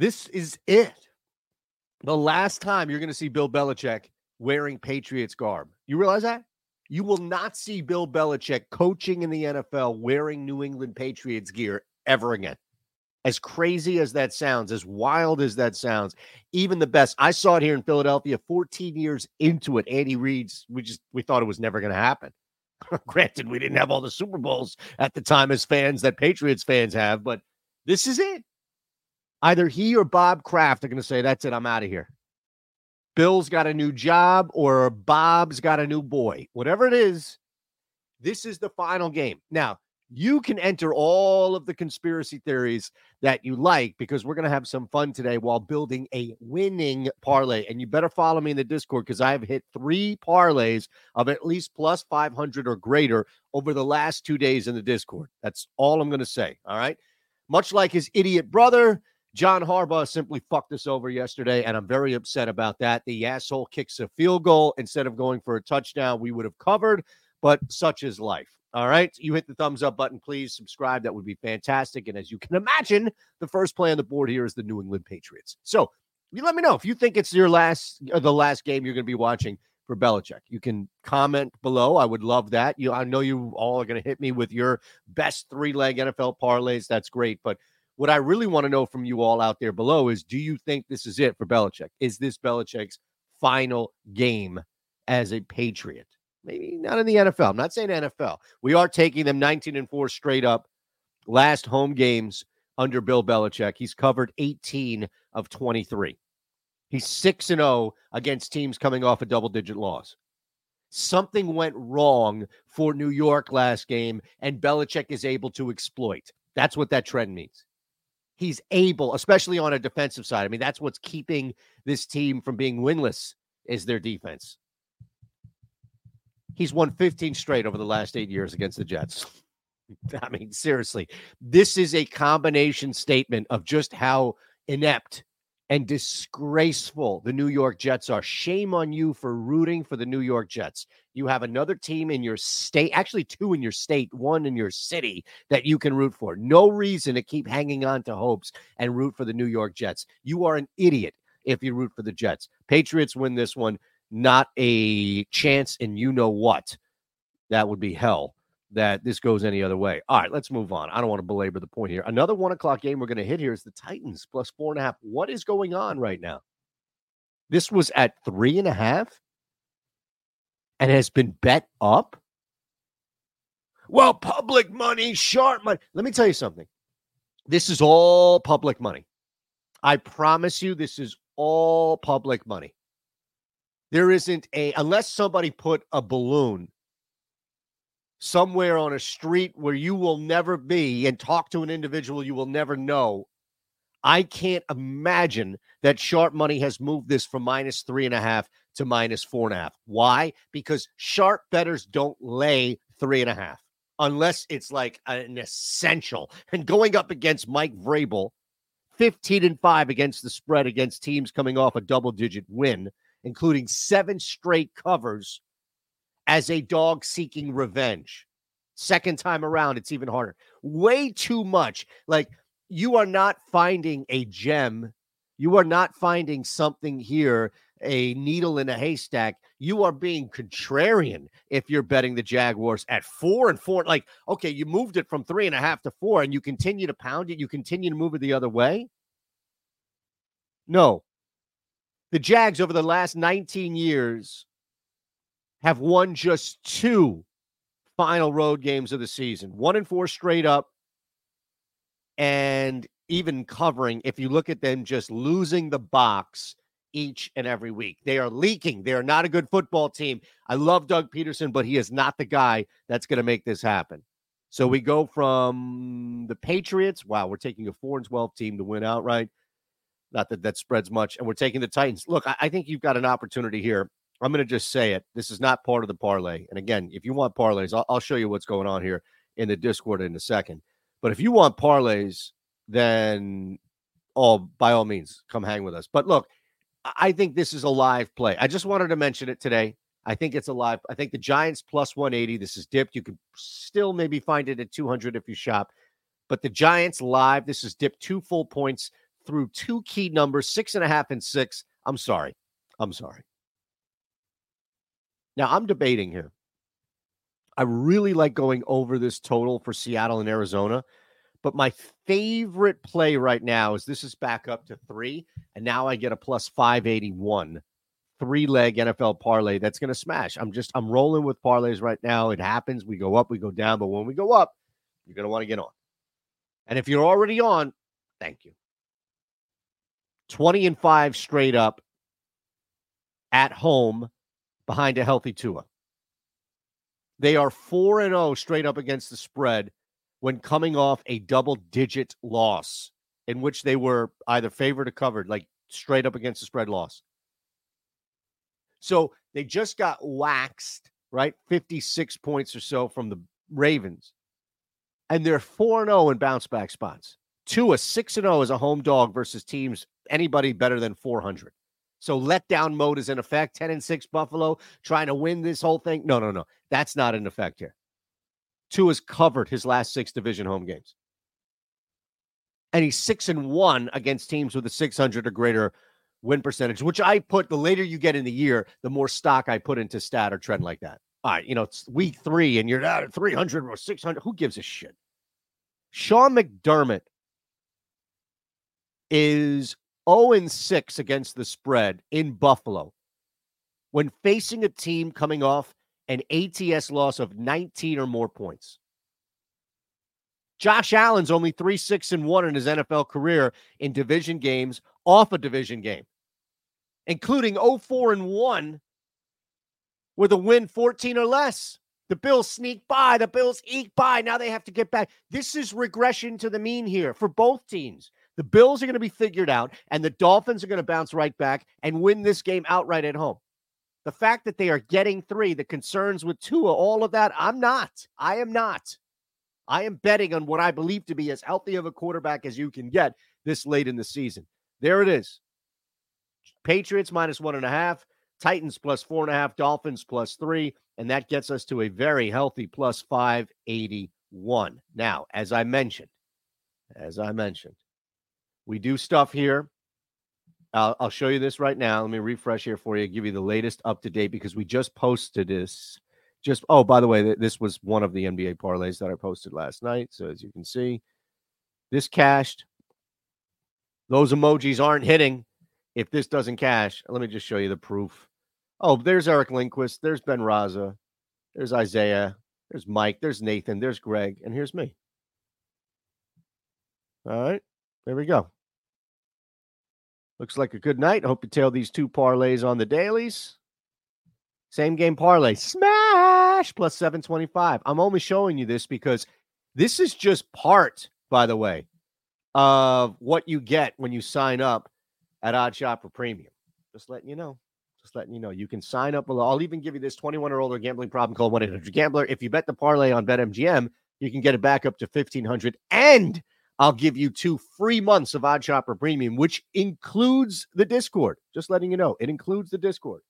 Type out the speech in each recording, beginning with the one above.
This is it. The last time you're going to see Bill Belichick wearing Patriots garb. You realize that? You will not see Bill Belichick coaching in the NFL wearing New England Patriots gear ever again. As crazy as that sounds, as wild as that sounds, even the best. I saw it here in Philadelphia 14 years into it. Andy Reid's, we just we thought it was never going to happen. Granted, we didn't have all the Super Bowls at the time as fans that Patriots fans have, but this is it. Either he or Bob Kraft are going to say, That's it, I'm out of here. Bill's got a new job or Bob's got a new boy. Whatever it is, this is the final game. Now, you can enter all of the conspiracy theories that you like because we're going to have some fun today while building a winning parlay. And you better follow me in the Discord because I have hit three parlays of at least plus 500 or greater over the last two days in the Discord. That's all I'm going to say. All right. Much like his idiot brother, John Harbaugh simply fucked us over yesterday, and I'm very upset about that. The asshole kicks a field goal instead of going for a touchdown. We would have covered, but such is life. All right. You hit the thumbs up button, please subscribe. That would be fantastic. And as you can imagine, the first play on the board here is the New England Patriots. So you let me know if you think it's your last or the last game you're going to be watching for Belichick. You can comment below. I would love that. You I know you all are going to hit me with your best three-leg NFL parlays. That's great. But what I really want to know from you all out there below is do you think this is it for Belichick? Is this Belichick's final game as a Patriot? Maybe not in the NFL. I'm not saying NFL. We are taking them 19 and 4 straight up. Last home games under Bill Belichick. He's covered 18 of 23. He's 6 and 0 against teams coming off a double digit loss. Something went wrong for New York last game, and Belichick is able to exploit. That's what that trend means. He's able, especially on a defensive side. I mean, that's what's keeping this team from being winless is their defense. He's won 15 straight over the last eight years against the Jets. I mean, seriously, this is a combination statement of just how inept and disgraceful the New York Jets are. Shame on you for rooting for the New York Jets. You have another team in your state, actually, two in your state, one in your city that you can root for. No reason to keep hanging on to hopes and root for the New York Jets. You are an idiot if you root for the Jets. Patriots win this one not a chance and you know what. That would be hell that this goes any other way. All right, let's move on. I don't want to belabor the point here. Another one o'clock game we're going to hit here is the Titans plus four and a half. What is going on right now? This was at three and a half and has been bet up. Well, public money, sharp money. Let me tell you something. This is all public money. I promise you, this is all public money. There isn't a, unless somebody put a balloon somewhere on a street where you will never be and talk to an individual you will never know. I can't imagine that sharp money has moved this from minus three and a half to minus four and a half. Why? Because sharp bettors don't lay three and a half unless it's like an essential. And going up against Mike Vrabel, 15 and 5 against the spread against teams coming off a double digit win, including seven straight covers as a dog seeking revenge. Second time around, it's even harder. Way too much. Like you are not finding a gem. You are not finding something here, a needle in a haystack. You are being contrarian if you're betting the Jaguars at four and four. Like, okay, you moved it from three and a half to four, and you continue to pound it. You continue to move it the other way. No. The Jags over the last 19 years have won just two final road games of the season one and four straight up and even covering if you look at them just losing the box each and every week they are leaking they are not a good football team i love doug pederson but he is not the guy that's going to make this happen so we go from the patriots wow we're taking a 4 and 12 team to win outright Not that that spreads much. And we're taking the Titans. Look, I, I think you've got an opportunity here. I'm going to just say it. This is not part of the parlay. And again, if you want parlays, I'll, I'll show you what's going on here in the Discord in a second. But if you want parlays, then all by all means, come hang with us. But look, I think this is a live play. I just wanted to mention it today. I think it's a live. I think the Giants plus 180. This is dipped. You could still maybe find it at 200 if you shop. But the Giants live, this is dipped two full points through two key numbers, six and a half and six. I'm sorry. I'm sorry. Now I'm debating here. I really like going over this total for Seattle and Arizona, but my favorite play right now is this is back up to three, and now I get a plus 581 three leg NFL parlay that's going to smash. I'm just, I'm rolling with parlays right now. It happens. We go up, we go down, but when we go up, you're going to want to get on. And if you're already on, thank you. 20 and 5 straight up at home behind a healthy Tua. They are 4 and 0 straight up against the spread when coming off a double digit loss in which they were either favored or covered, like straight up against the spread loss. So they just got waxed, right? 56 points or so from the Ravens and they're 4 0 in bounce back spots. Tua 6 0 as a home dog versus teams anybody better than 400. So letdown mode is in effect. 10 and 6 Buffalo trying to win this whole thing. No, no, no. That's not in effect here. Tua's covered his last six division home games. And he's 6 and 1 against teams with a 600 or greater win percentage, which I put the later you get in the year, the more stock I put into stat or trend like that all right, you know, it's week three and you're ah, at 300 or 600. Who gives a shit? Sean McDermott is 0 6 against the spread in Buffalo when facing a team coming off an ATS loss of 19 or more points. Josh Allen's only 3 6 and 1 in his NFL career in division games off a division game, including 0 4 and 1 with a win 14 or less. The Bills sneak by, the Bills eke by. Now they have to get back. This is regression to the mean here for both teams. The Bills are going to be figured out, and the Dolphins are going to bounce right back and win this game outright at home. The fact that they are getting three, the concerns with Tua, all of that, I'm not. I am not. I am betting on what I believe to be as healthy of a quarterback as you can get this late in the season. There it is. Patriots minus one and a half. Titans plus four and a half, Dolphins plus three, and that gets us to a very healthy plus 581. Now, as I mentioned, as I mentioned, we do stuff here. I'll, I'll show you this right now. Let me refresh here for you, give you the latest up to date because we just posted this. Just oh, by the way, this was one of the NBA parlays that I posted last night. So as you can see, this cashed. Those emojis aren't hitting if this doesn't cash. Let me just show you the proof. Oh, there's Eric Lindquist. There's Ben Raza. There's Isaiah. There's Mike. There's Nathan. There's Greg. And here's me. All right. There we go. Looks like a good night. Hope you tail these two parlays on the dailies. Same game parlay. Smash plus 725. I'm only showing you this because this is just part, by the way, of what you get when you sign up at OddsShopper Premium. Just letting you know. Just letting you know, you can sign up below. I'll even give you this 21 or older gambling problem call 1 800 Gambler. If you bet the parlay on BetMGM, you can get it back up to 1500 and I'll give you two free months of OddsShopper Premium, which includes the Discord. Just letting you know, it includes the Discord.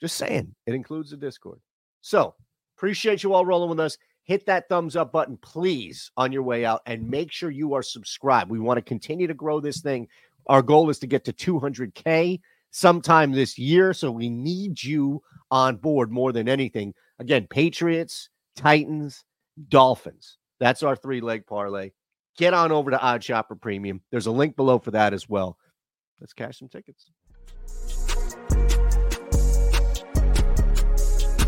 Just saying, it includes the Discord. So appreciate you all rolling with us. Hit that thumbs up button, please, on your way out, and make sure you are subscribed. We want to continue to grow this thing. Our goal is to get to 200K sometime this year. So we need you on board more than anything. Again, Patriots, Titans, Dolphins. That's our three leg parlay. Get on over to OddsShopper Premium. There's a link below for that as well. Let's cash some tickets.